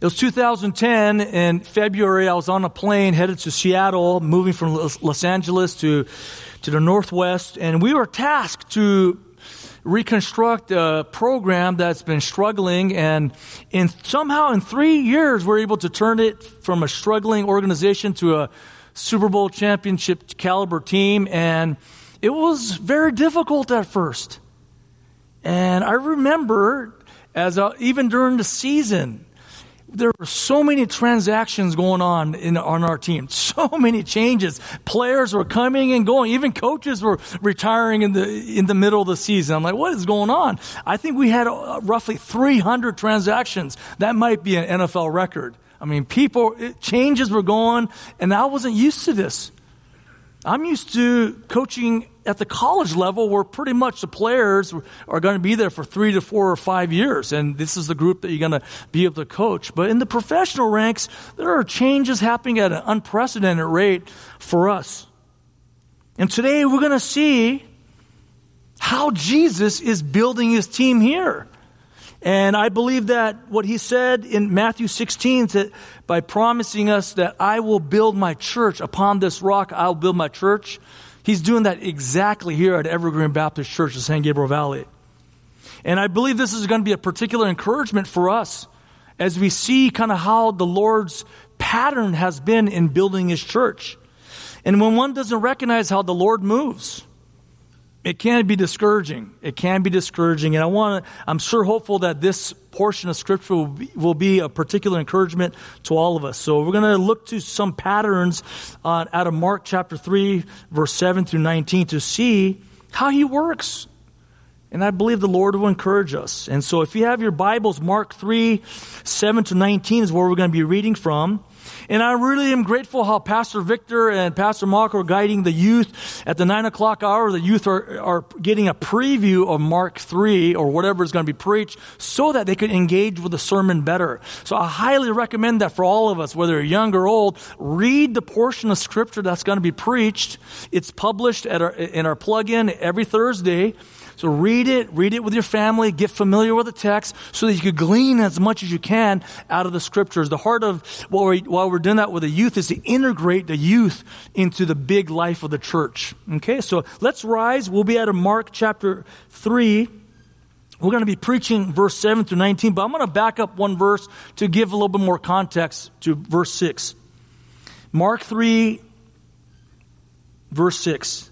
It was 2010 in February. I was on a plane headed to Seattle, moving from Los Angeles to, to the Northwest, and we were tasked to reconstruct a program that's been struggling and in somehow in three years we're able to turn it from a struggling organization to a Super Bowl championship caliber team and it was very difficult at first. And I remember as a, even during the season, there were so many transactions going on in, on our team, so many changes. Players were coming and going. Even coaches were retiring in the in the middle of the season. I'm like, what is going on? I think we had uh, roughly 300 transactions. That might be an NFL record. I mean, people it, changes were going, and I wasn't used to this. I'm used to coaching at the college level where pretty much the players are going to be there for three to four or five years, and this is the group that you're going to be able to coach. But in the professional ranks, there are changes happening at an unprecedented rate for us. And today we're going to see how Jesus is building his team here. And I believe that what he said in Matthew 16 that by promising us that I will build my church upon this rock, I'll build my church. He's doing that exactly here at Evergreen Baptist Church in San Gabriel Valley. And I believe this is going to be a particular encouragement for us as we see kind of how the Lord's pattern has been in building his church. And when one doesn't recognize how the Lord moves, it can be discouraging. It can be discouraging. And I want to, I'm sure hopeful that this portion of scripture will be, will be a particular encouragement to all of us. So we're going to look to some patterns uh, out of Mark chapter 3, verse 7 through 19 to see how he works. And I believe the Lord will encourage us. And so if you have your Bibles, Mark 3, 7 to 19 is where we're going to be reading from. And I really am grateful how Pastor Victor and Pastor Mark are guiding the youth at the nine o'clock hour. The youth are, are getting a preview of Mark 3 or whatever is going to be preached so that they could engage with the sermon better. So I highly recommend that for all of us, whether you're young or old, read the portion of scripture that's going to be preached. It's published at our, in our plug-in every Thursday. So read it, read it with your family, get familiar with the text so that you can glean as much as you can out of the scriptures. The heart of while we're, while we're doing that with the youth is to integrate the youth into the big life of the church. Okay, so let's rise. We'll be at a Mark chapter 3. We're going to be preaching verse 7 through 19, but I'm going to back up one verse to give a little bit more context to verse 6. Mark 3, verse 6.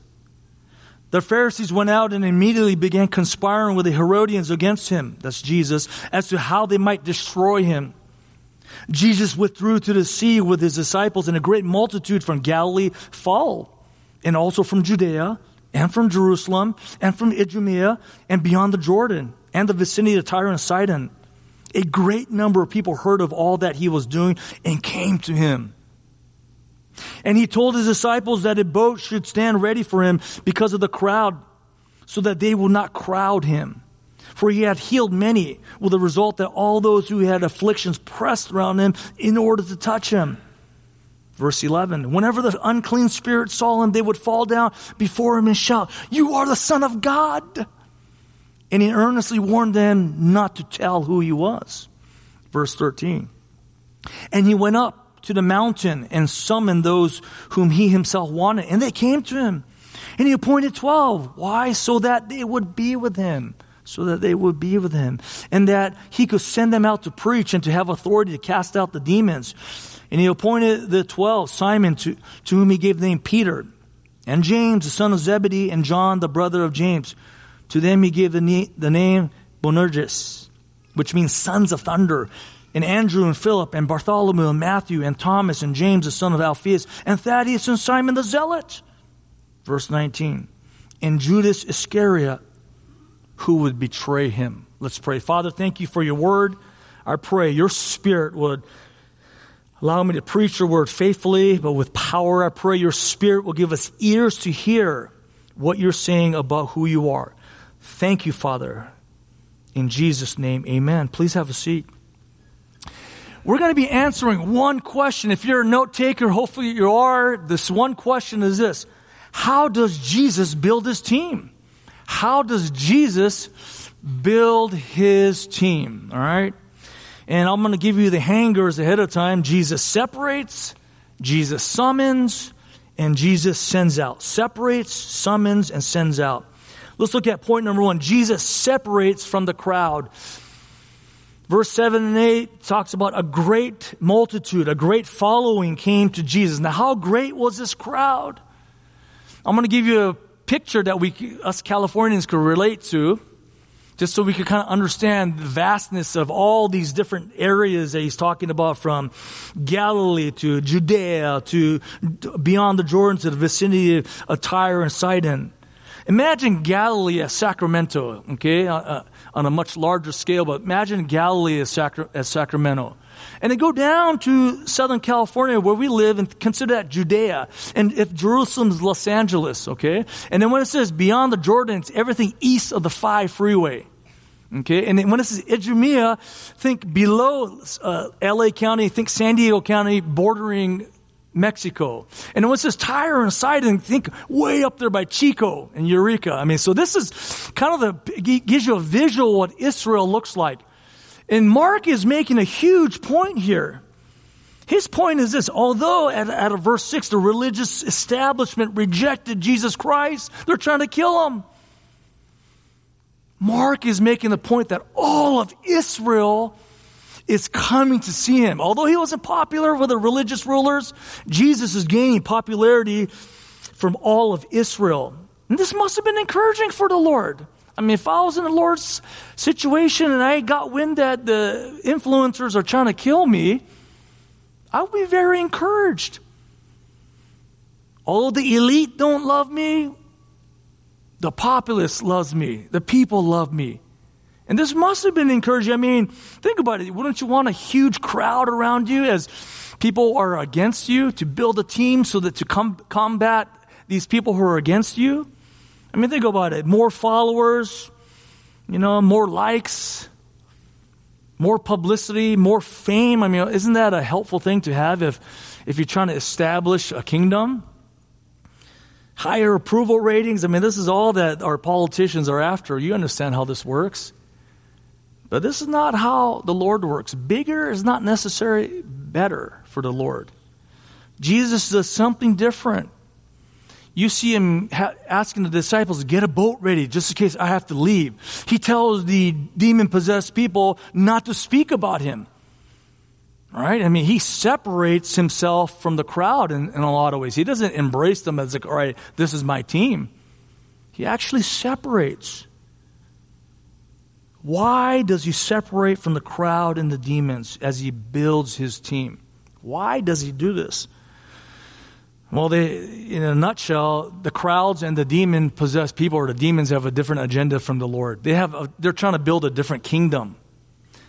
The Pharisees went out and immediately began conspiring with the Herodians against him, that's Jesus, as to how they might destroy him. Jesus withdrew to the sea with his disciples, and a great multitude from Galilee followed, and also from Judea, and from Jerusalem, and from Idumea, and beyond the Jordan, and the vicinity of Tyre and Sidon. A great number of people heard of all that he was doing and came to him. And he told his disciples that a boat should stand ready for him because of the crowd, so that they will not crowd him. For he had healed many, with the result that all those who had afflictions pressed around him in order to touch him. Verse 11 Whenever the unclean spirit saw him, they would fall down before him and shout, You are the Son of God! And he earnestly warned them not to tell who he was. Verse 13 And he went up to the mountain and summoned those whom he himself wanted. And they came to him. And he appointed 12. Why? So that they would be with him. So that they would be with him. And that he could send them out to preach and to have authority to cast out the demons. And he appointed the 12, Simon, to, to whom he gave the name Peter, and James, the son of Zebedee, and John, the brother of James. To them he gave the, the name Boanerges, which means sons of thunder and Andrew and Philip and Bartholomew and Matthew and Thomas and James the son of Alphaeus and Thaddeus and Simon the Zealot. Verse 19. And Judas Iscariot, who would betray him. Let's pray. Father, thank you for your word. I pray your spirit would allow me to preach your word faithfully, but with power. I pray your spirit will give us ears to hear what you're saying about who you are. Thank you, Father. In Jesus' name, amen. Please have a seat. We're going to be answering one question. If you're a note taker, hopefully you are. This one question is this How does Jesus build his team? How does Jesus build his team? All right? And I'm going to give you the hangers ahead of time. Jesus separates, Jesus summons, and Jesus sends out. Separates, summons, and sends out. Let's look at point number one. Jesus separates from the crowd. Verse 7 and 8 talks about a great multitude, a great following came to Jesus. Now, how great was this crowd? I'm going to give you a picture that we, us Californians, could relate to, just so we could kind of understand the vastness of all these different areas that he's talking about from Galilee to Judea to beyond the Jordan to the vicinity of Tyre and Sidon. Imagine Galilee as Sacramento, okay? Uh, uh, on a much larger scale, but imagine Galilee as, Sacra- as Sacramento. And then go down to Southern California where we live and consider that Judea. And if Jerusalem's Los Angeles, okay? And then when it says beyond the Jordan, it's everything east of the 5 freeway. Okay, and then when it says Idumea, think below uh, LA County, think San Diego County, bordering Mexico. And it was Tyre inside and Sidon, think way up there by Chico and Eureka. I mean, so this is kind of the, gives you a visual what Israel looks like. And Mark is making a huge point here. His point is this although at, at verse 6, the religious establishment rejected Jesus Christ, they're trying to kill him. Mark is making the point that all of Israel is coming to see him. Although he wasn't popular with the religious rulers, Jesus is gaining popularity from all of Israel. And this must have been encouraging for the Lord. I mean, if I was in the Lord's situation and I got wind that the influencers are trying to kill me, I would be very encouraged. Although the elite don't love me, the populace loves me. The people love me. And this must have been encouraging. I mean, think about it. Wouldn't you want a huge crowd around you as people are against you to build a team so that to com- combat these people who are against you? I mean, think about it. More followers, you know, more likes, more publicity, more fame. I mean, isn't that a helpful thing to have if, if you're trying to establish a kingdom? Higher approval ratings. I mean, this is all that our politicians are after. You understand how this works. But this is not how the Lord works. Bigger is not necessarily better for the Lord. Jesus does something different. You see him ha- asking the disciples get a boat ready just in case I have to leave. He tells the demon possessed people not to speak about him. Right? I mean, he separates himself from the crowd in, in a lot of ways. He doesn't embrace them as like, all right, this is my team. He actually separates. Why does he separate from the crowd and the demons as he builds his team? Why does he do this? Well, they, in a nutshell, the crowds and the demon possessed people or the demons have a different agenda from the Lord. They have a, they're trying to build a different kingdom.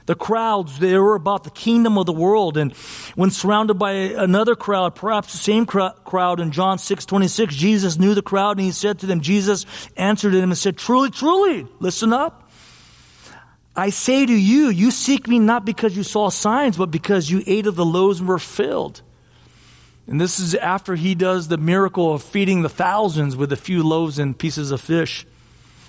The crowds, they were about the kingdom of the world. And when surrounded by another crowd, perhaps the same crowd in John 6 26, Jesus knew the crowd and he said to them, Jesus answered him and said, Truly, truly, listen up. I say to you, you seek me not because you saw signs, but because you ate of the loaves and were filled. And this is after he does the miracle of feeding the thousands with a few loaves and pieces of fish.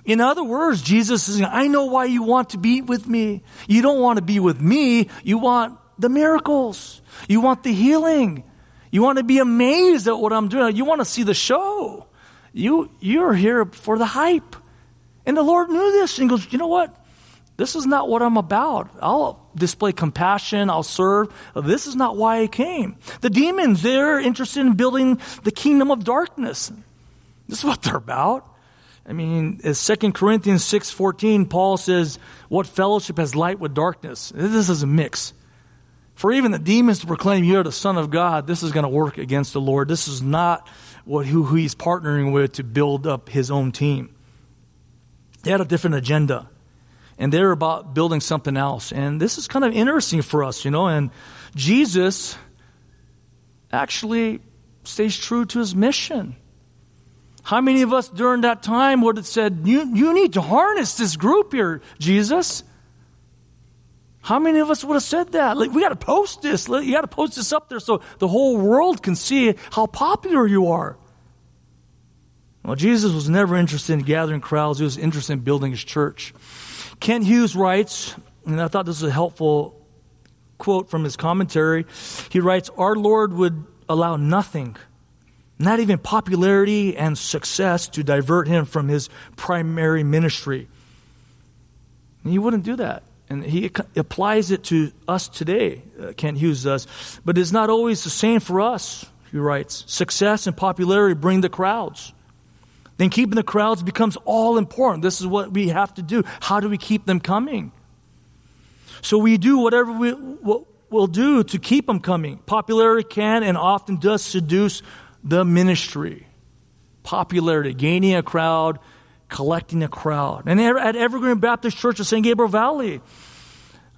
In other words, Jesus is saying, I know why you want to be with me. You don't want to be with me. You want the miracles. You want the healing. You want to be amazed at what I'm doing. You want to see the show. You, you're here for the hype. And the Lord knew this and goes, you know what? This is not what I'm about. I'll display compassion. I'll serve. This is not why I came. The demons, they're interested in building the kingdom of darkness. This is what they're about. I mean, as 2 Corinthians 6.14, Paul says, what fellowship has light with darkness? This is a mix. For even the demons to proclaim you are the Son of God, this is going to work against the Lord. This is not what, who, who he's partnering with to build up his own team. They had a different agenda and they're about building something else. And this is kind of interesting for us, you know. And Jesus actually stays true to his mission. How many of us during that time would have said, You, you need to harness this group here, Jesus? How many of us would have said that? Like, we got to post this. You got to post this up there so the whole world can see how popular you are. Well, Jesus was never interested in gathering crowds, he was interested in building his church. Kent Hughes writes, and I thought this was a helpful quote from his commentary. He writes, Our Lord would allow nothing, not even popularity and success, to divert him from his primary ministry. And he wouldn't do that. And he applies it to us today, uh, Kent Hughes does. But it's not always the same for us, he writes. Success and popularity bring the crowds. Then keeping the crowds becomes all important. This is what we have to do. How do we keep them coming? So we do whatever we will do to keep them coming. Popularity can and often does seduce the ministry. Popularity, gaining a crowd, collecting a crowd. And at Evergreen Baptist Church of San Gabriel Valley,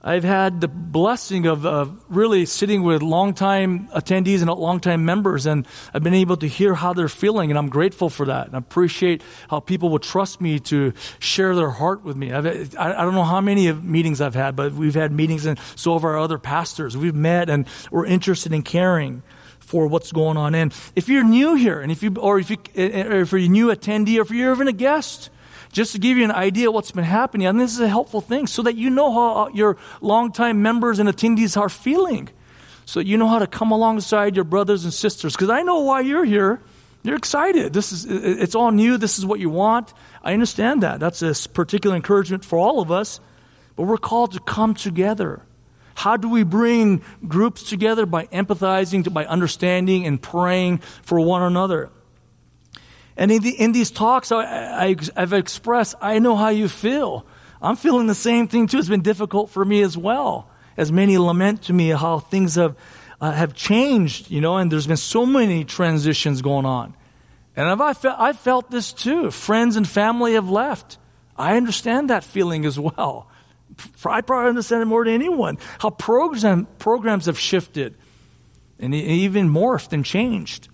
I've had the blessing of, really sitting with longtime attendees and longtime members, and I've been able to hear how they're feeling, and I'm grateful for that. And I appreciate how people will trust me to share their heart with me. I've, I, I don't know how many meetings I've had, but we've had meetings, and so have our other pastors. We've met, and we're interested in caring for what's going on. And if you're new here, and if you, or if you, or if you're a new attendee, or if you're even a guest, just to give you an idea of what's been happening, and this is a helpful thing, so that you know how uh, your longtime members and attendees are feeling. So you know how to come alongside your brothers and sisters. Because I know why you're here. You're excited. This is it's all new. This is what you want. I understand that. That's a particular encouragement for all of us. But we're called to come together. How do we bring groups together? By empathizing, by understanding, and praying for one another. And in, the, in these talks, I, I've expressed, I know how you feel. I'm feeling the same thing too. It's been difficult for me as well. As many lament to me how things have, uh, have changed, you know, and there's been so many transitions going on. And I've, I, felt this too. Friends and family have left. I understand that feeling as well. I probably understand it more than anyone. How program, programs have shifted and even morphed and changed.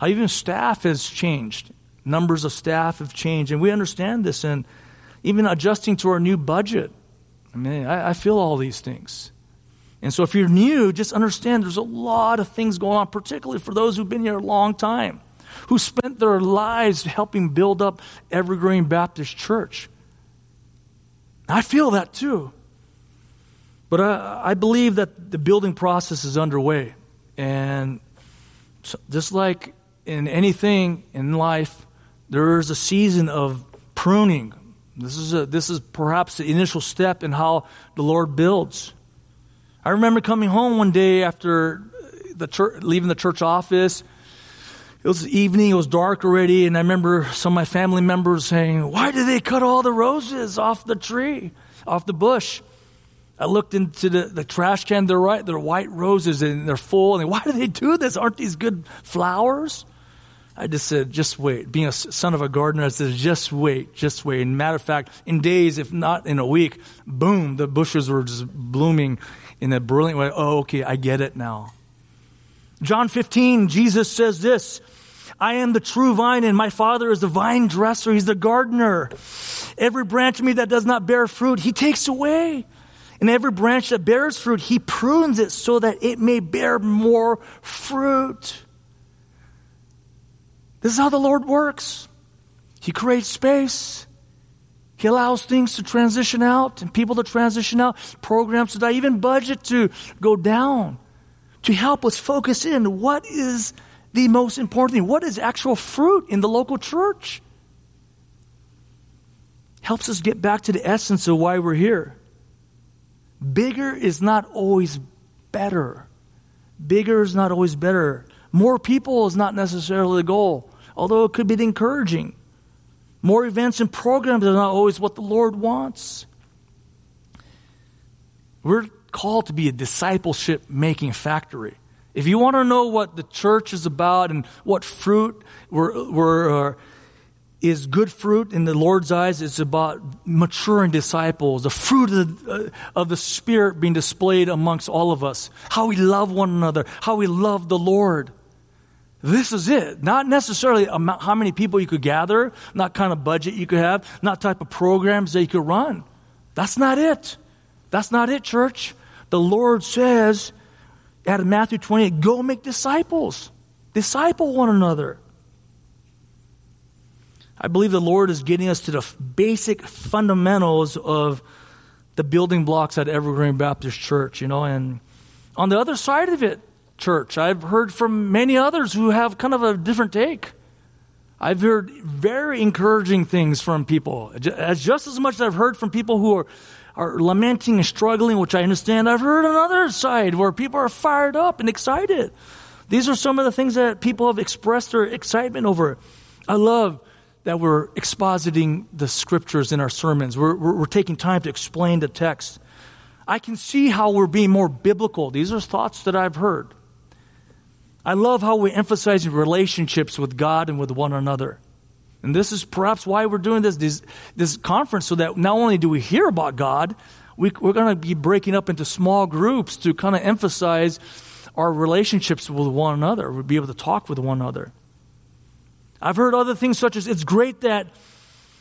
How even staff has changed numbers of staff have changed, and we understand this. And even adjusting to our new budget, I mean, I, I feel all these things. And so, if you're new, just understand there's a lot of things going on, particularly for those who've been here a long time, who spent their lives helping build up Evergreen Baptist Church. I feel that too. But I, I believe that the building process is underway. And so just like in anything in life, there is a season of pruning. This is, a, this is perhaps the initial step in how the Lord builds. I remember coming home one day after the church, leaving the church office. It was evening, it was dark already, and I remember some of my family members saying, Why did they cut all the roses off the tree, off the bush? I looked into the, the trash can, they're right, they're white roses and they're full. And why do they do this? Aren't these good flowers? I just said, just wait. Being a son of a gardener, I said, just wait, just wait. And matter of fact, in days, if not in a week, boom, the bushes were just blooming in a brilliant way. Oh, okay, I get it now. John 15, Jesus says this I am the true vine, and my Father is the vine dresser. He's the gardener. Every branch of me that does not bear fruit, He takes away. And every branch that bears fruit, He prunes it so that it may bear more fruit. This is how the Lord works. He creates space. He allows things to transition out and people to transition out, programs to die, even budget to go down to help us focus in what is the most important thing, what is actual fruit in the local church. Helps us get back to the essence of why we're here. Bigger is not always better. Bigger is not always better. More people is not necessarily the goal although it could be encouraging. More events and programs are not always what the Lord wants. We're called to be a discipleship making factory. If you want to know what the church is about and what fruit we're, we're, uh, is good fruit in the Lord's eyes, it's about maturing disciples, the fruit of the, uh, of the Spirit being displayed amongst all of us, how we love one another, how we love the Lord. This is it. Not necessarily how many people you could gather, not kind of budget you could have, not type of programs that you could run. That's not it. That's not it, church. The Lord says out of Matthew 28, go make disciples. Disciple one another. I believe the Lord is getting us to the basic fundamentals of the building blocks at Evergreen Baptist Church, you know, and on the other side of it, church, I've heard from many others who have kind of a different take. I've heard very encouraging things from people. As just as much as I've heard from people who are, are lamenting and struggling, which I understand, I've heard another side where people are fired up and excited. These are some of the things that people have expressed their excitement over. I love that we're expositing the scriptures in our sermons. We're, we're, we're taking time to explain the text. I can see how we're being more biblical. These are thoughts that I've heard. I love how we emphasize relationships with God and with one another. And this is perhaps why we're doing this, this, this conference, so that not only do we hear about God, we, we're going to be breaking up into small groups to kind of emphasize our relationships with one another. We'll be able to talk with one another. I've heard other things such as it's great that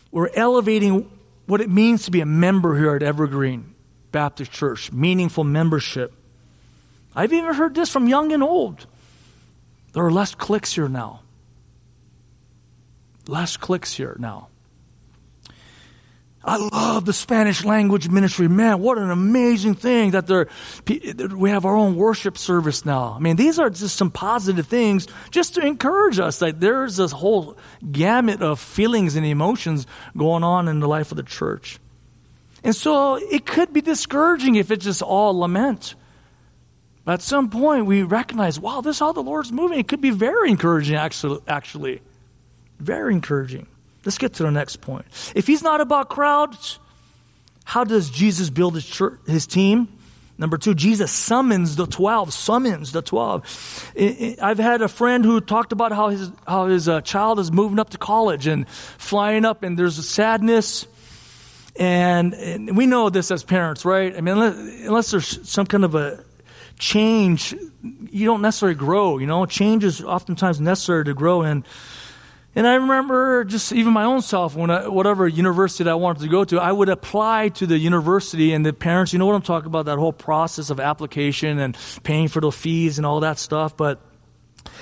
we're elevating what it means to be a member here at Evergreen Baptist Church, meaningful membership. I've even heard this from young and old. There are less cliques here now. Less cliques here now. I love the Spanish language ministry. Man, what an amazing thing that we have our own worship service now. I mean, these are just some positive things just to encourage us. Like there's this whole gamut of feelings and emotions going on in the life of the church. And so it could be discouraging if it's just all lament. But at some point, we recognize, wow, this is how the Lord's moving. It could be very encouraging, actually. Very encouraging. Let's get to the next point. If he's not about crowds, how does Jesus build his, church, his team? Number two, Jesus summons the 12, summons the 12. I've had a friend who talked about how his, how his uh, child is moving up to college and flying up, and there's a sadness. And, and we know this as parents, right? I mean, unless, unless there's some kind of a change, you don't necessarily grow. You know, change is oftentimes necessary to grow. And and I remember just even my own self, when I, whatever university that I wanted to go to, I would apply to the university, and the parents, you know what I'm talking about, that whole process of application and paying for the fees and all that stuff. But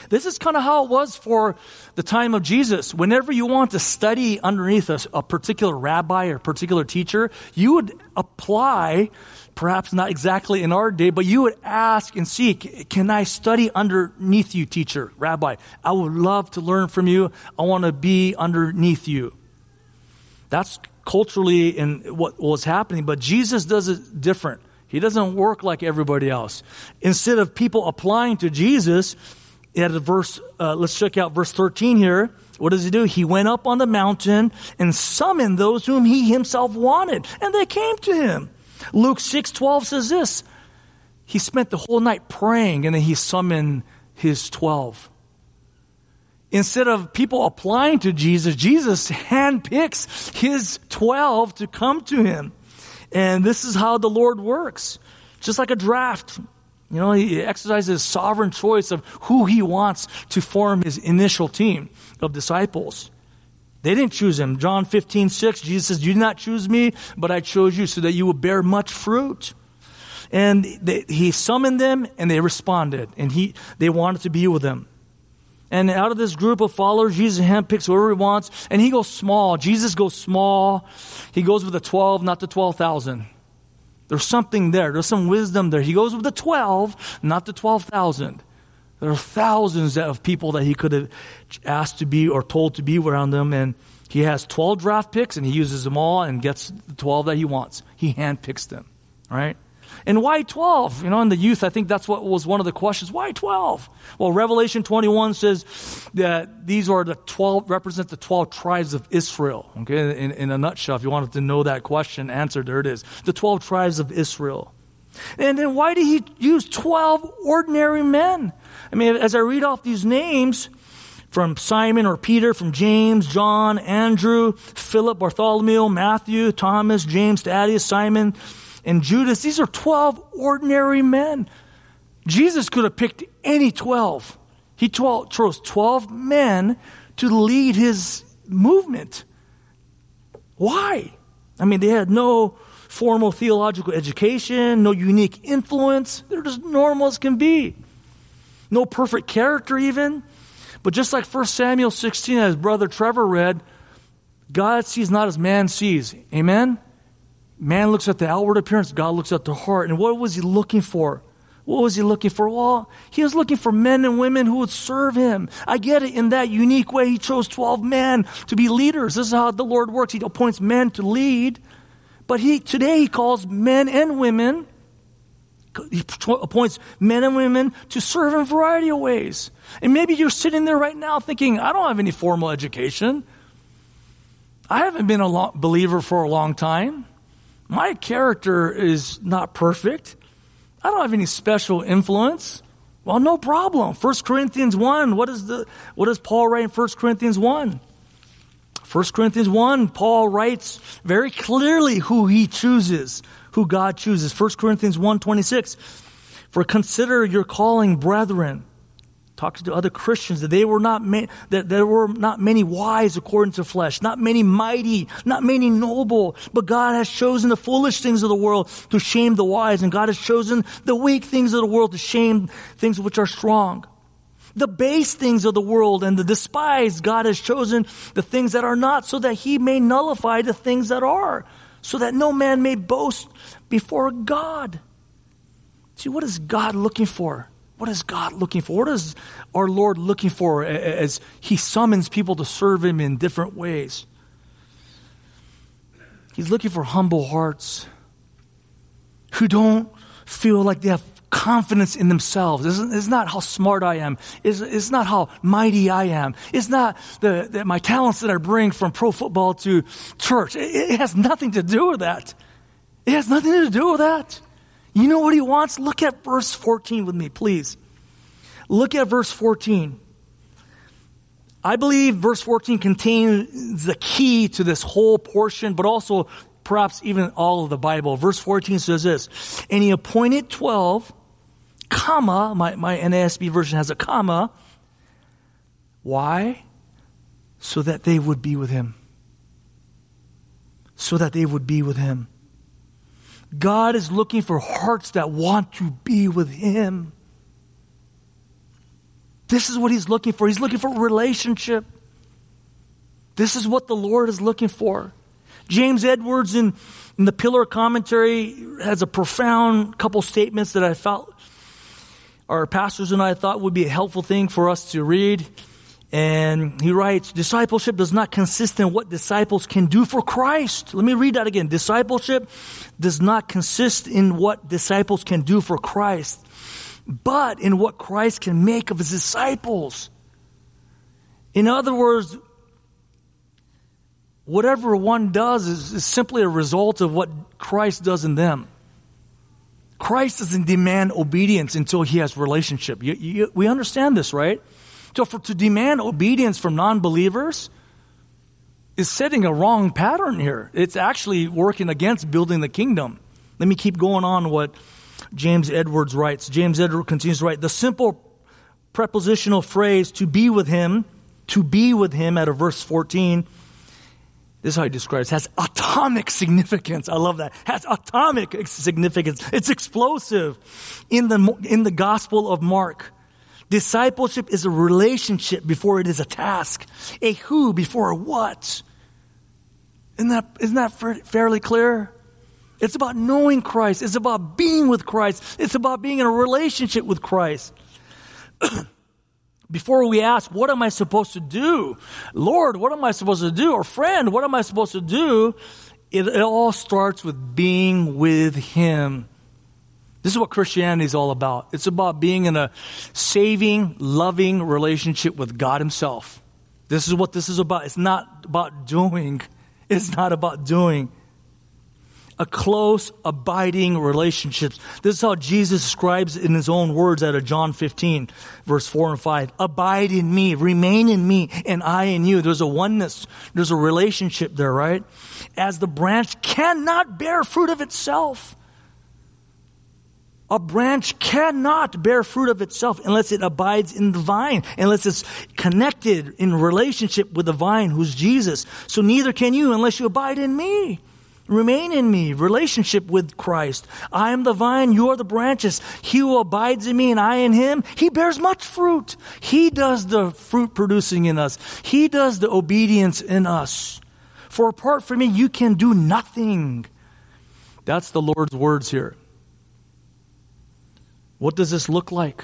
this is kind of how it was for the time of Jesus. Whenever you want to study underneath a, a particular rabbi or particular teacher, you would apply perhaps not exactly in our day, but you would ask and seek, can I study underneath you, teacher, rabbi? I would love to learn from you. I want to be underneath you. That's culturally in what was happening, but Jesus does it different. He doesn't work like everybody else. Instead of people applying to Jesus, at verse, uh, let's check out verse 13 here. What does he do? He went up on the mountain and summoned those whom he himself wanted, and they came to him. Luke 6:12 says this. He spent the whole night praying and then he summoned his 12. Instead of people applying to Jesus, Jesus handpicks his 12 to come to him. And this is how the Lord works. Just like a draft. You know, he exercises sovereign choice of who he wants to form his initial team of disciples. They didn't choose him. John 15, 6, Jesus says, You did not choose me, but I chose you so that you would bear much fruit. And they, he summoned them and they responded. And he, they wanted to be with him. And out of this group of followers, Jesus handpicks whoever he wants. And he goes small. Jesus goes small. He goes with the 12, not the 12,000. There's something there. There's some wisdom there. He goes with the 12, not the 12,000. There are thousands of people that he could have asked to be or told to be around them, and he has 12 draft picks, and he uses them all and gets the 12 that he wants. He handpicks them, right? And why 12? You know, in the youth, I think that's what was one of the questions. Why 12? Well, Revelation 21 says that these are the 12, represent the 12 tribes of Israel. Okay, in, in a nutshell, if you wanted to know that question, answer, there it is. The 12 tribes of Israel. And then why did he use 12 ordinary men? I mean, as I read off these names from Simon or Peter, from James, John, Andrew, Philip, Bartholomew, Matthew, Thomas, James, Thaddeus, Simon, and Judas, these are 12 ordinary men. Jesus could have picked any 12. He chose 12 men to lead his movement. Why? I mean, they had no formal theological education, no unique influence. They're just normal as can be no perfect character even. But just like 1 Samuel 16, as Brother Trevor read, God sees not as man sees. Amen? Man looks at the outward appearance, God looks at the heart. And what was he looking for? What was he looking for? Well, he was looking for men and women who would serve him. I get it in that unique way. He chose 12 men to be leaders. This is how the Lord works. He appoints men to lead. But he, today he calls men and women, he appoints men and women to serve in a variety of ways. And maybe you're sitting there right now thinking, I don't have any formal education. I haven't been a long, believer for a long time. My character is not perfect. I don't have any special influence. Well, no problem. 1 Corinthians 1, what, is the, what does Paul write in 1 Corinthians 1? 1 Corinthians 1, Paul writes very clearly who he chooses, who God chooses. 1 Corinthians 1 26. For consider your calling, brethren talking to other Christians that they were not ma- that there were not many wise according to flesh, not many mighty, not many noble, but God has chosen the foolish things of the world to shame the wise, and God has chosen the weak things of the world to shame things which are strong. The base things of the world and the despised, God has chosen the things that are not, so that he may nullify the things that are, so that no man may boast before God. See, what is God looking for? What is God looking for? What is our Lord looking for as He summons people to serve Him in different ways? He's looking for humble hearts who don't feel like they have confidence in themselves. It's, it's not how smart I am. It's, it's, not how mighty I am. It's not the, the, my talents that I bring from pro football to church. It, it has nothing to do with that. It has nothing to do with that. You know what he wants? Look at verse 14 with me, please. Look at verse 14. I believe verse 14 contains the key to this whole portion, but also perhaps even all of the Bible. Verse 14 says this, and he appointed 12, comma, my, my NASB version has a comma. Why? So that they would be with him. So that they would be with him. God is looking for hearts that want to be with Him. This is what He's looking for. He's looking for relationship. This is what the Lord is looking for. James Edwards in, in the Pillar Commentary has a profound couple statements that I felt our pastors and I thought would be a helpful thing for us to read. And he writes, discipleship does not consist in what disciples can do for Christ. Let me read that again. Discipleship does not consist in what disciples can do for Christ, but in what Christ can make of his disciples. In other words, whatever one does is, is simply a result of what Christ does in them. Christ doesn't demand obedience until he has relationship. You, you, we understand this, right? So for to demand obedience from non-believers is setting a wrong pattern here. It's actually working against building the kingdom. Let me keep going on what James Edwards writes. James Edwards continues to write, the simple prepositional phrase to be with him, to be with him at a verse 14, this is how he describes it, has atomic significance. I love that. Has atomic significance. It's explosive in the, in the gospel of Mark. Discipleship is a relationship before it is a task, a who before a what. Isn't that, isn't that fairly clear? It's about knowing Christ. It's about being with Christ. It's about being in a relationship with Christ. Before we ask, what am I supposed to do? Lord, what am I supposed to do? Or friend, what am I supposed to do? It, it all starts with being with Him. This is what Christianity is all about. It's about being in a saving, loving relationship with God Himself. This is what this is about. It's not about doing. It's not about doing. A close, abiding relationship. This is how Jesus describes in his own words out of John 15, verse 4 and 5. Abide in me, remain in me, and I in you. There's a oneness. There's a relationship there, right? As the branch cannot bear fruit of itself a branch cannot bear fruit of itself unless it abides in the vine, unless it's connected in relationship with the vine who's Jesus. So neither can you unless you abide in me. Remain in me, relationship with Christ. I am the vine, you are the branches. He who abides in me and I in him, he bears much fruit. He does the fruit producing in us. He does the obedience in us. For apart from me, you can do nothing. That's the Lord's words here. What does this look like?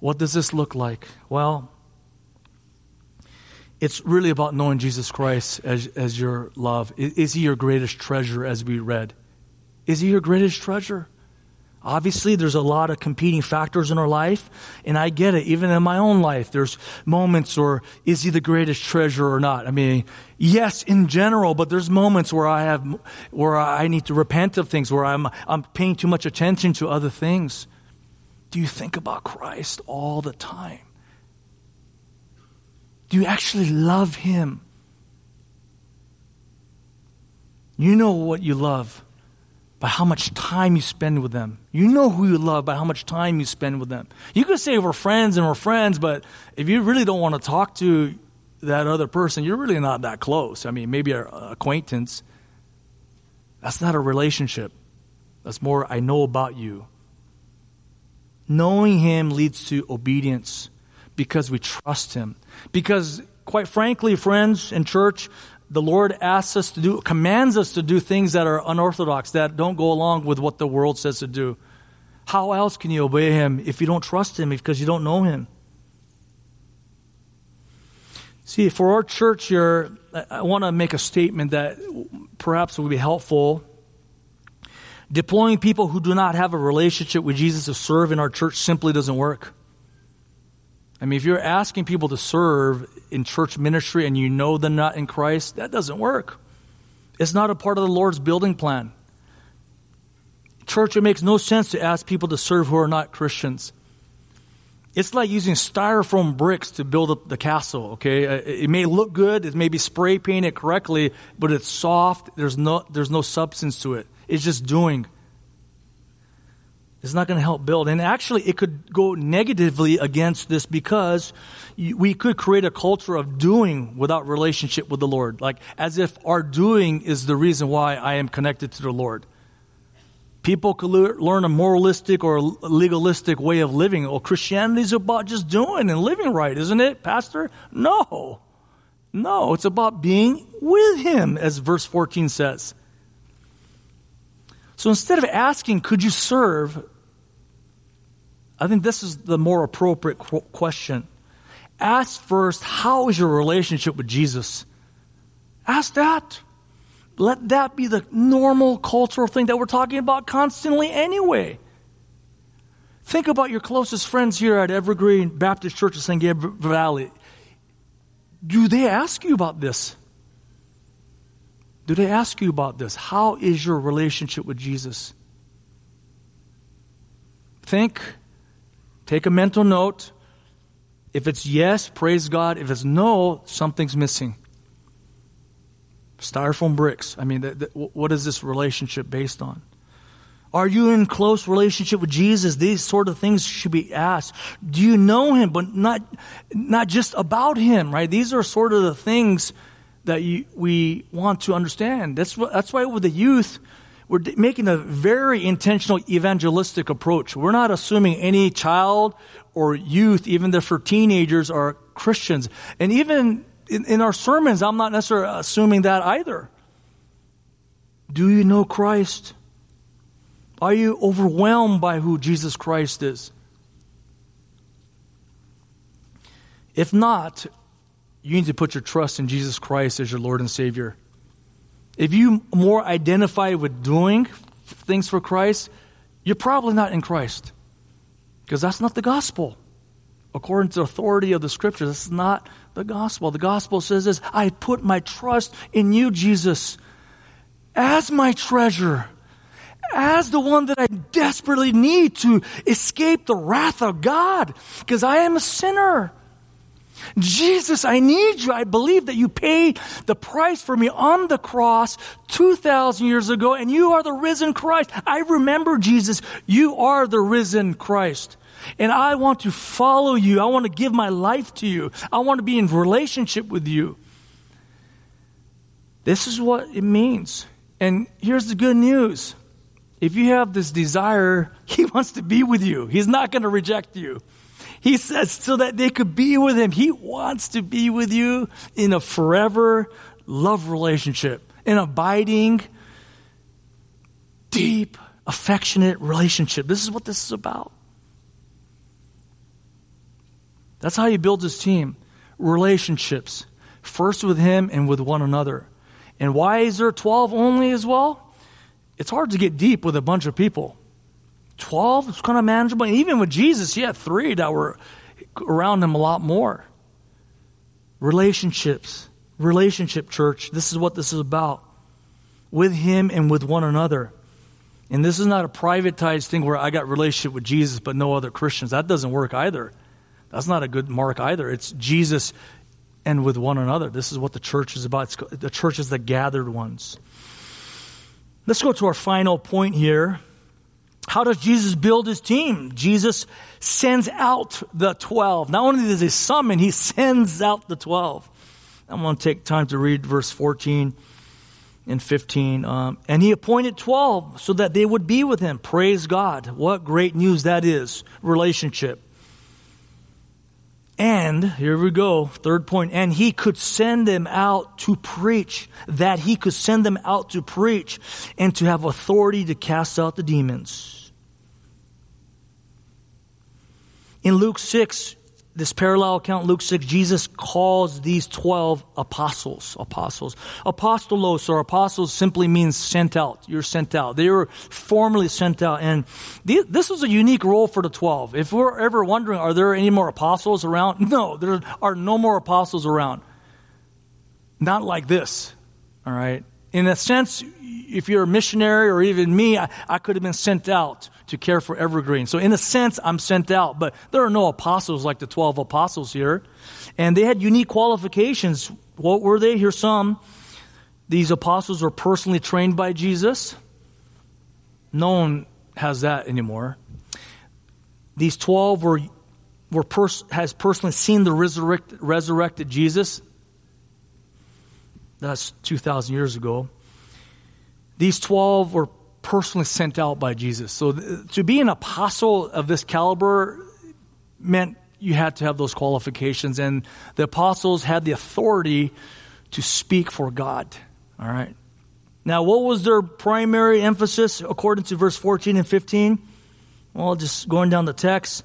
What does this look like? Well, it's really about knowing Jesus Christ as, as your love. Is, is he your greatest treasure, as we read? Is he your greatest treasure? Obviously, there's a lot of competing factors in our life, and I get it. Even in my own life, there's moments where is he the greatest treasure or not? I mean, yes, in general, but there's moments where I have, where I need to repent of things, where I'm, I'm paying too much attention to other things. Do you think about Christ all the time? Do you actually love him? You know what you love by how much time you spend with them. You know who you love by how much time you spend with them. You could say we're friends and we're friends, but if you really don't want to talk to that other person, you're really not that close. I mean, maybe an acquaintance. That's not a relationship. That's more, I know about you. Knowing Him leads to obedience because we trust Him. Because, quite frankly, friends in church, the Lord asks us to do, commands us to do things that are unorthodox, that don't go along with what the world says to do. How else can you obey Him if you don't trust Him, because you don't know Him? See, for our church here, I want to make a statement that perhaps will be helpful. Deploying people who do not have a relationship with Jesus to serve in our church simply doesn't work. I mean, if you're asking people to serve in church ministry and you know they're not in Christ, that doesn't work. It's not a part of the Lord's building plan. Church, it makes no sense to ask people to serve who are not Christians. It's like using styrofoam bricks to build up the castle, okay? Uh, it may look good, it may be spray painted correctly, but it's soft, there's no, there's no substance to it. It's just doing. It's not going to help build. And actually, it could go negatively against this because we could create a culture of doing without relationship with the Lord. Like as if our doing is the reason why I am connected to the Lord. People could learn a moralistic or legalistic way of living. Well, Christianity is about just doing and living right, isn't it, Pastor? No. No, it's about being with Him, as verse 14 says. So instead of asking, could you serve? I think this is the more appropriate question. Ask first, how is your relationship with Jesus? Ask that. Let that be the normal cultural thing that we're talking about constantly anyway. Think about your closest friends here at Evergreen Baptist Church of San Gabriel Valley. Do they ask you about this? Do they ask you about this? How is your relationship with Jesus? Think Take a mental note. If it's yes, praise God. If it's no, something's missing. Styrofoam bricks. I mean, what is this relationship based on? Are you in close relationship with Jesus? These sort of things should be asked. Do you know him, but not, not just about him, right? These are sort of the things that you, we want to understand. That's, what, that's why with the youth, we're making a very intentional evangelistic approach. We're not assuming any child or youth, even if for teenagers, are Christians. And even in, in our sermons, I'm not necessarily assuming that either. Do you know Christ? Are you overwhelmed by who Jesus Christ is? If not, you need to put your trust in Jesus Christ as your Lord and Savior. If you more identify with doing things for Christ, you're probably not in Christ. Because that's not the gospel. According to the authority of the scriptures, this is not the gospel. The gospel says this I put my trust in you, Jesus, as my treasure, as the one that I desperately need to escape the wrath of God, because I am a sinner. Jesus, I need you. I believe that you paid the price for me on the cross 2,000 years ago, and you are the risen Christ. I remember, Jesus, you are the risen Christ. And I want to follow you. I want to give my life to you. I want to be in relationship with you. This is what it means. And here's the good news. If you have this desire, He wants to be with you. He's not going to reject you. He says, so that they could be with him. He wants to be with you in a forever love relationship, an abiding, deep, affectionate relationship. This is what this is about. That's how he builds his team relationships, first with him and with one another. And why is there 12 only as well? It's hard to get deep with a bunch of people. 12 is kind of manageable. And even with Jesus, he had three that were around him a lot more. Relationships. Relationship, church. This is what this is about. With him and with one another. And this is not a privatized thing where I got relationship with Jesus but no other Christians. That doesn't work either. That's not a good mark either. It's Jesus and with one another. This is what the church is about. It's the church is the gathered ones. Let's go to our final point here. How does Jesus build his team? Jesus sends out the 12. Not only does he summon, he sends out the 12. I'm going to take time to read verse 14 and 15. Um, and he appointed 12 so that they would be with him. Praise God. What great news that is. Relationship. And, here we go, third point. and he could send them out to preach, that he could send them out to preach and to have authority to cast out the demons. In Luke 6, this parallel account, Luke 6, Jesus calls these 12 apostles. Apostles. Apostolos or apostles simply means sent out. You're sent out. They were formally sent out. And this was a unique role for the 12. If we're ever wondering, are there any more apostles around? No, there are no more apostles around. Not like this. All right. In a sense, if you're a missionary or even me, I, I could have been sent out to care for Evergreen. So in a sense, I'm sent out, but there are no apostles like the 12 apostles here. And they had unique qualifications. What were they? Here's some. These apostles were personally trained by Jesus. No one has that anymore. These 12 were, were pers- has personally seen the resurrect, resurrected Jesus. That's 2,000 years ago. These 12 were personally sent out by Jesus. So th- to be an apostle of this caliber meant you had to have those qualifications, and the apostles had the authority to speak for God. All right. Now, what was their primary emphasis according to verse 14 and 15? Well, just going down the text,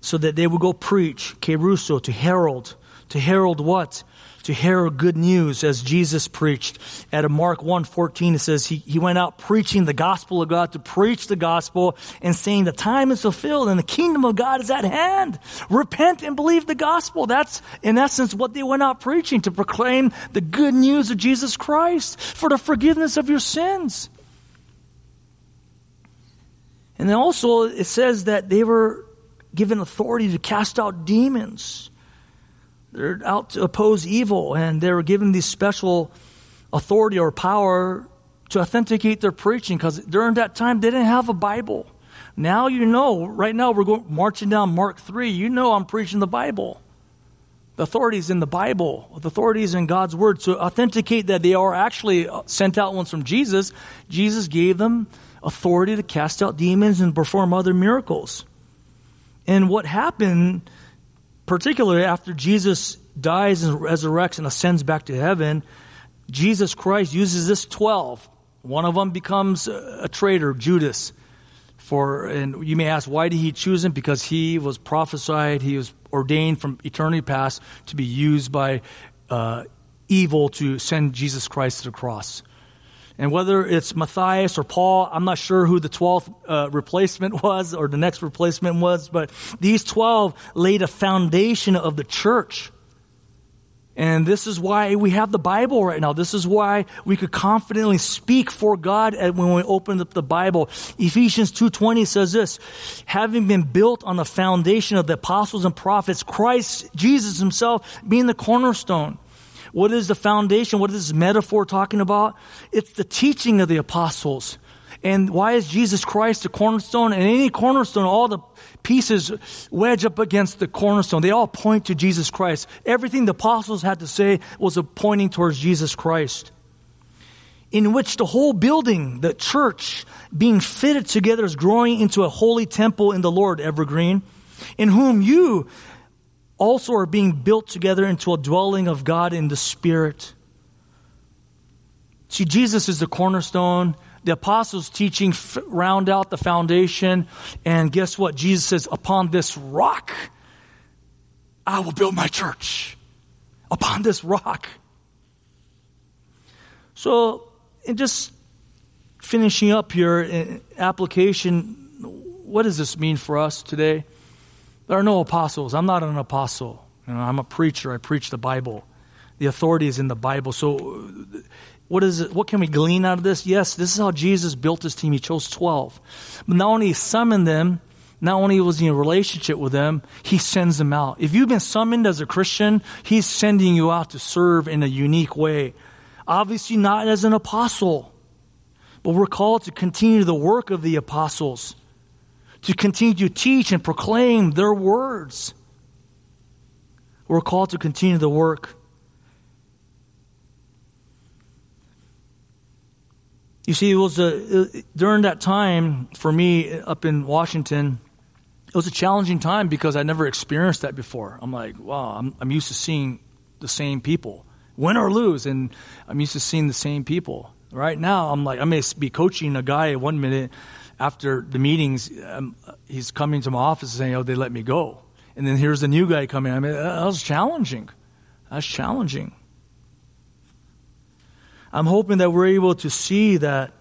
so that they would go preach, kerusso, to herald. To herald what? To hear good news as Jesus preached. At Mark 1.14 it says he, he went out preaching the gospel of God to preach the gospel and saying the time is fulfilled and the kingdom of God is at hand. Repent and believe the gospel. That's in essence what they went out preaching to proclaim the good news of Jesus Christ for the forgiveness of your sins. And then also it says that they were given authority to cast out demons. They're out to oppose evil, and they were given these special authority or power to authenticate their preaching because during that time they didn't have a Bible. Now you know, right now we're going, marching down Mark 3, you know I'm preaching the Bible. The authority is in the Bible. The authority is in God's Word. To authenticate that they are actually uh, sent out ones from Jesus, Jesus gave them authority to cast out demons and perform other miracles. And what happened particularly after Jesus dies and resurrects and ascends back to heaven, Jesus Christ uses this 12. One of them becomes a traitor, Judas. For, and you may ask, why did he choose him? Because he was prophesied, he was ordained from eternity past to be used by uh, evil to send Jesus Christ to the cross. And whether it's Matthias or Paul, I'm not sure who the 12th uh, replacement was or the next replacement was, but these 12 laid a foundation of the church. And this is why we have the Bible right now. This is why we could confidently speak for God when we open up the Bible. Ephesians 2.20 says this, having been built on the foundation of the apostles and prophets, Christ Jesus himself being the cornerstone what is the foundation? What is this metaphor talking about? It's the teaching of the apostles. And why is Jesus Christ the cornerstone? And any cornerstone, all the pieces wedge up against the cornerstone. They all point to Jesus Christ. Everything the apostles had to say was pointing towards Jesus Christ. In which the whole building, the church, being fitted together is growing into a holy temple in the Lord, Evergreen, in whom you also are being built together into a dwelling of God in the Spirit. See, Jesus is the cornerstone. The apostles' teaching f- round out the foundation. And guess what? Jesus says, upon this rock, I will build my church upon this rock. So, in just finishing up here, eh, application, what does this mean for us today? There are no apostles. I'm not an apostle. You know, I'm a preacher. I preach the Bible. The authority is in the Bible. So, uh, what is it? What can we glean out of this? Yes, this is how Jesus built his team. He chose 12. But not only he summoned them, not only was he in a relationship with them, he sends them out. If you've been summoned as a Christian, he's sending you out to serve in a unique way. Obviously, not as an apostle, but we're called to continue the work of the apostles, to continue to teach and proclaim their words. We're called to continue the work. You see, it was a, during that time for me up in Washington, it was a challenging time because I never experienced that before. I'm like, wow, I'm, I'm used to seeing the same people, win or lose, and I'm used to seeing the same people. Right now, I'm like, I may be coaching a guy one minute after the meetings, um, he's coming to my office saying, oh, they let me go. And then here's the new guy coming. I mean, that was challenging. That's challenging. I'm hoping that we're able to see that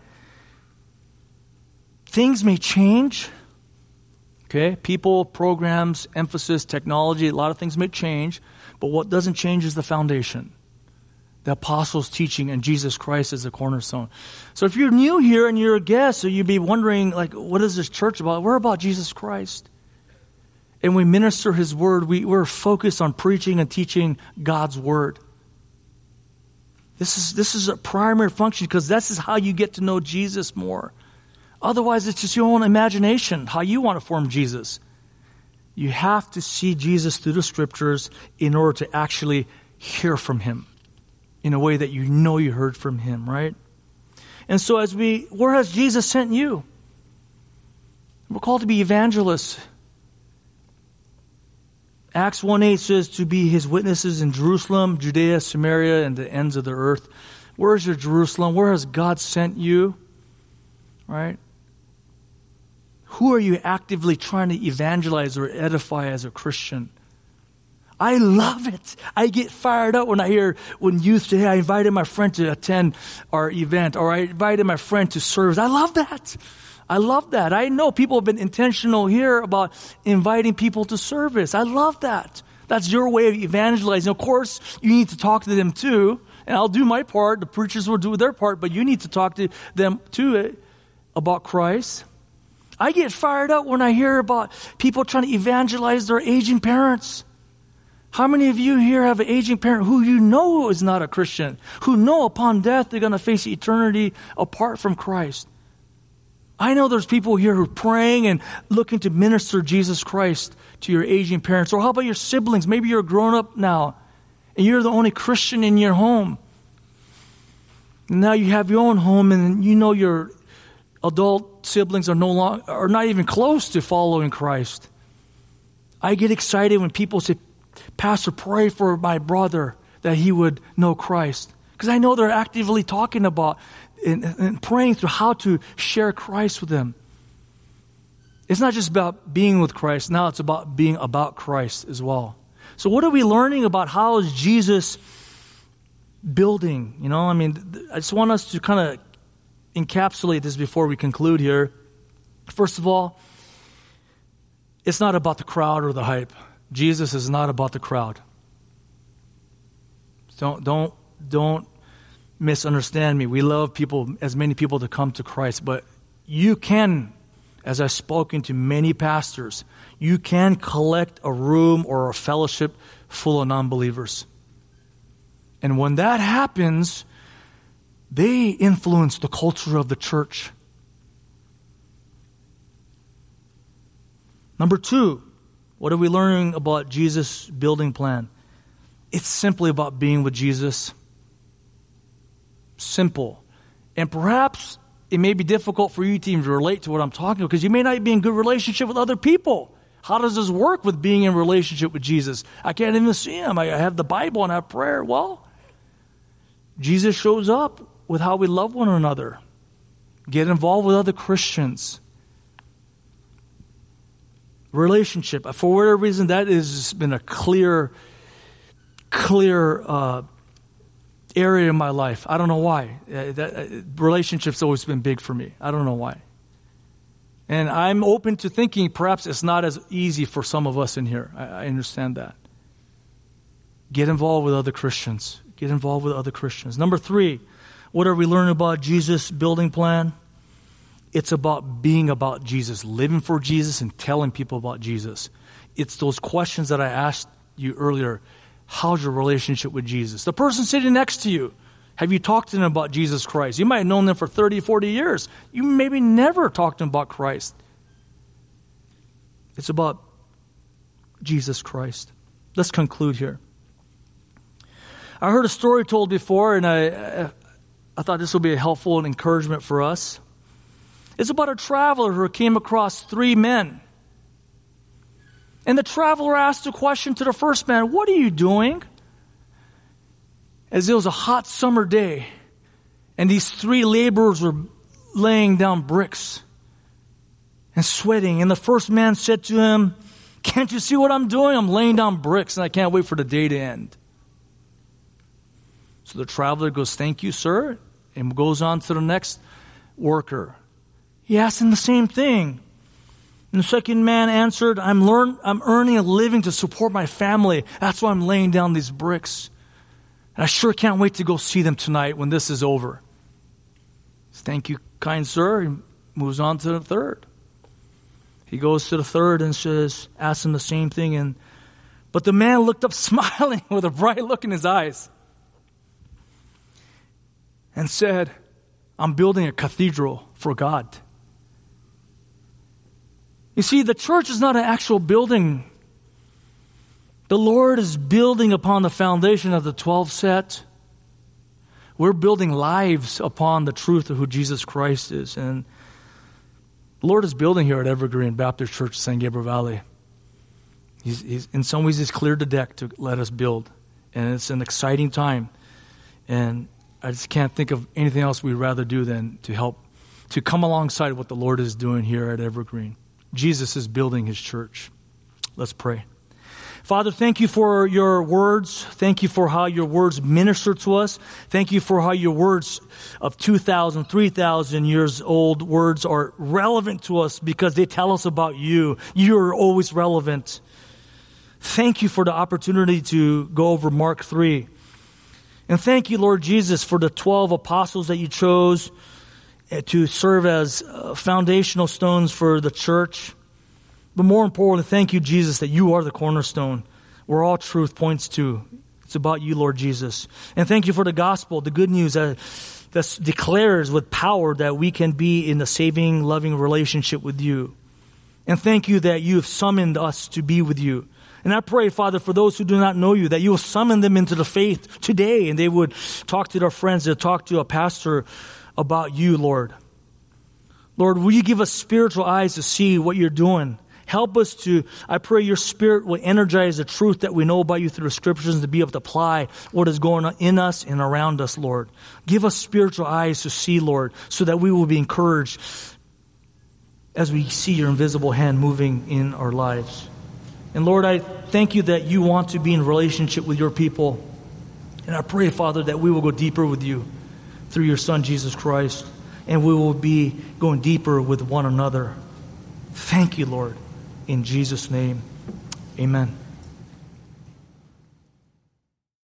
things may change Okay? People, programs, emphasis, technology, a lot of things may change, but what doesn't change is the foundation. The apostles' teaching and Jesus Christ as the cornerstone. So if you're new here and you're a guest, so you'd be wondering, like, what is this church about? We're about Jesus Christ. And we minister his word. We, we're focused on preaching and teaching God's word. This is, this is a primary function because this is how you get to know Jesus more. Otherwise, it's just your own imagination, how you want to form Jesus. You have to see Jesus through the scriptures in order to actually hear from him in a way that you know you heard from him, right? And so as we, where has Jesus sent you? We're called to be evangelists. Acts 1 8 says to be his witnesses in Jerusalem, Judea, Samaria, and the ends of the earth. Where is your Jerusalem? Where has God sent you? Right? Who are you actively trying to evangelize or edify as a Christian? I love it. I get fired up when I hear when youth say, hey, I invited my friend to attend our event or I invited my friend to serve. I love that. I love that. I know people have been intentional here about inviting people to service. I love that. That's your way of evangelizing. Of course, you need to talk to them too. And I'll do my part. The preachers will do their part, but you need to talk to them too about Christ. I get fired up when I hear about people trying to evangelize their aging parents. How many of you here have an aging parent who you know is not a Christian, who know upon death they're going to face eternity apart from Christ? I know there's people here who are praying and looking to minister Jesus Christ to your aging parents. Or how about your siblings? Maybe you're grown up now and you're the only Christian in your home. Now you have your own home and you know your adult siblings are no long, are not even close to following Christ. I get excited when people say, Pastor, pray for my brother that he would know Christ. Because I know they're actively talking about and, and, praying through how to share Christ with them. It's not just about being with Christ, now it's about being about Christ as well. So, what are we learning about how is Jesus building? You know, I mean, I just want us to kind of encapsulate this before we conclude here. First of all, it's not about the crowd or the hype. Jesus is not about the crowd. Don't, don't, don't misunderstand me. We love people, as many people to come to Christ, but you can, as I've spoken to many pastors, you can collect a room or a fellowship full of non believers. And when that happens, they influence the culture of the church. Number two, what are we learning about Jesus' building plan? It's simply about being with Jesus. Simple. And perhaps it may be difficult for you to even relate to what I'm talking about because you may not be in good relationship with other people. How does this work with being in relationship with Jesus? I can't even see him. I have the Bible and I have prayer. Well, Jesus shows up with how we love one another, get involved with other Christians. Relationship. For whatever reason, that has been a clear, clear uh, area in my life. I don't know why. Uh, that, uh, relationships always been big for me. I don't know why. And I'm open to thinking perhaps it's not as easy for some of us in here. I, I understand that. Get involved with other Christians. Get involved with other Christians. Number three, what are we learning about Jesus' building plan? It's about being about Jesus, living for Jesus, and telling people about Jesus. It's those questions that I asked you earlier. How's your relationship with Jesus? The person sitting next to you, have you talked to them about Jesus Christ? You might have known them for 30, 40 years. You maybe never talked to them about Christ. It's about Jesus Christ. Let's conclude here. I heard a story told before, and I, I thought this would be a helpful and encouragement for us. It's about a traveler who came across three men. And the traveler asked a question to the first man What are you doing? As it was a hot summer day, and these three laborers were laying down bricks and sweating. And the first man said to him, Can't you see what I'm doing? I'm laying down bricks, and I can't wait for the day to end. So the traveler goes, Thank you, sir, and goes on to the next worker. He asked him the same thing. And the second man answered, I'm, learn, I'm earning a living to support my family. That's why I'm laying down these bricks. And I sure can't wait to go see them tonight when this is over. Thank you, kind sir. He moves on to the third. He goes to the third and says, asks him the same thing. And but the man looked up smiling with a bright look in his eyes and said, I'm building a cathedral for God. You see, the church is not an actual building. The Lord is building upon the foundation of the 12 set. We're building lives upon the truth of who Jesus Christ is. And the Lord is building here at Evergreen Baptist Church, San Gabriel Valley. He's, he's, in some ways, He's cleared the deck to let us build. And it's an exciting time. And I just can't think of anything else we'd rather do than to help, to come alongside what the Lord is doing here at Evergreen. Jesus is building his church. Let's pray. Father, thank you for your words. Thank you for how your words minister to us. Thank you for how your words of 2,000, 3,000 years old words are relevant to us because they tell us about you. You are always relevant. Thank you for the opportunity to go over Mark 3. And thank you, Lord Jesus, for the 12 apostles that you chose to serve as uh, foundational stones for the church. But more importantly, thank you, Jesus, that you are the cornerstone where all truth points to. It's about you, Lord Jesus. And thank you for the gospel, the good news that, that declares with power that we can be in a saving, loving relationship with you. And thank you that you have summoned us to be with you. And I pray, Father, for those who do not know you, that you will summon them into the faith today and they would talk to their friends, they'll talk to a pastor about you, Lord. Lord, will you give us spiritual eyes to see what you're doing? Help us to, I pray your spirit will energize the truth that we know about you through the scriptures to be able to apply what is going on in us and around us, Lord. Give us spiritual eyes to see, Lord, so that we will be encouraged as we see your invisible hand moving in our lives. And Lord, I thank you that you want to be in relationship with your people. And I pray, Father, that we will go deeper with you through your Son, Jesus Christ, and we will be going deeper with one another. Thank you, Lord. In Jesus' name, amen.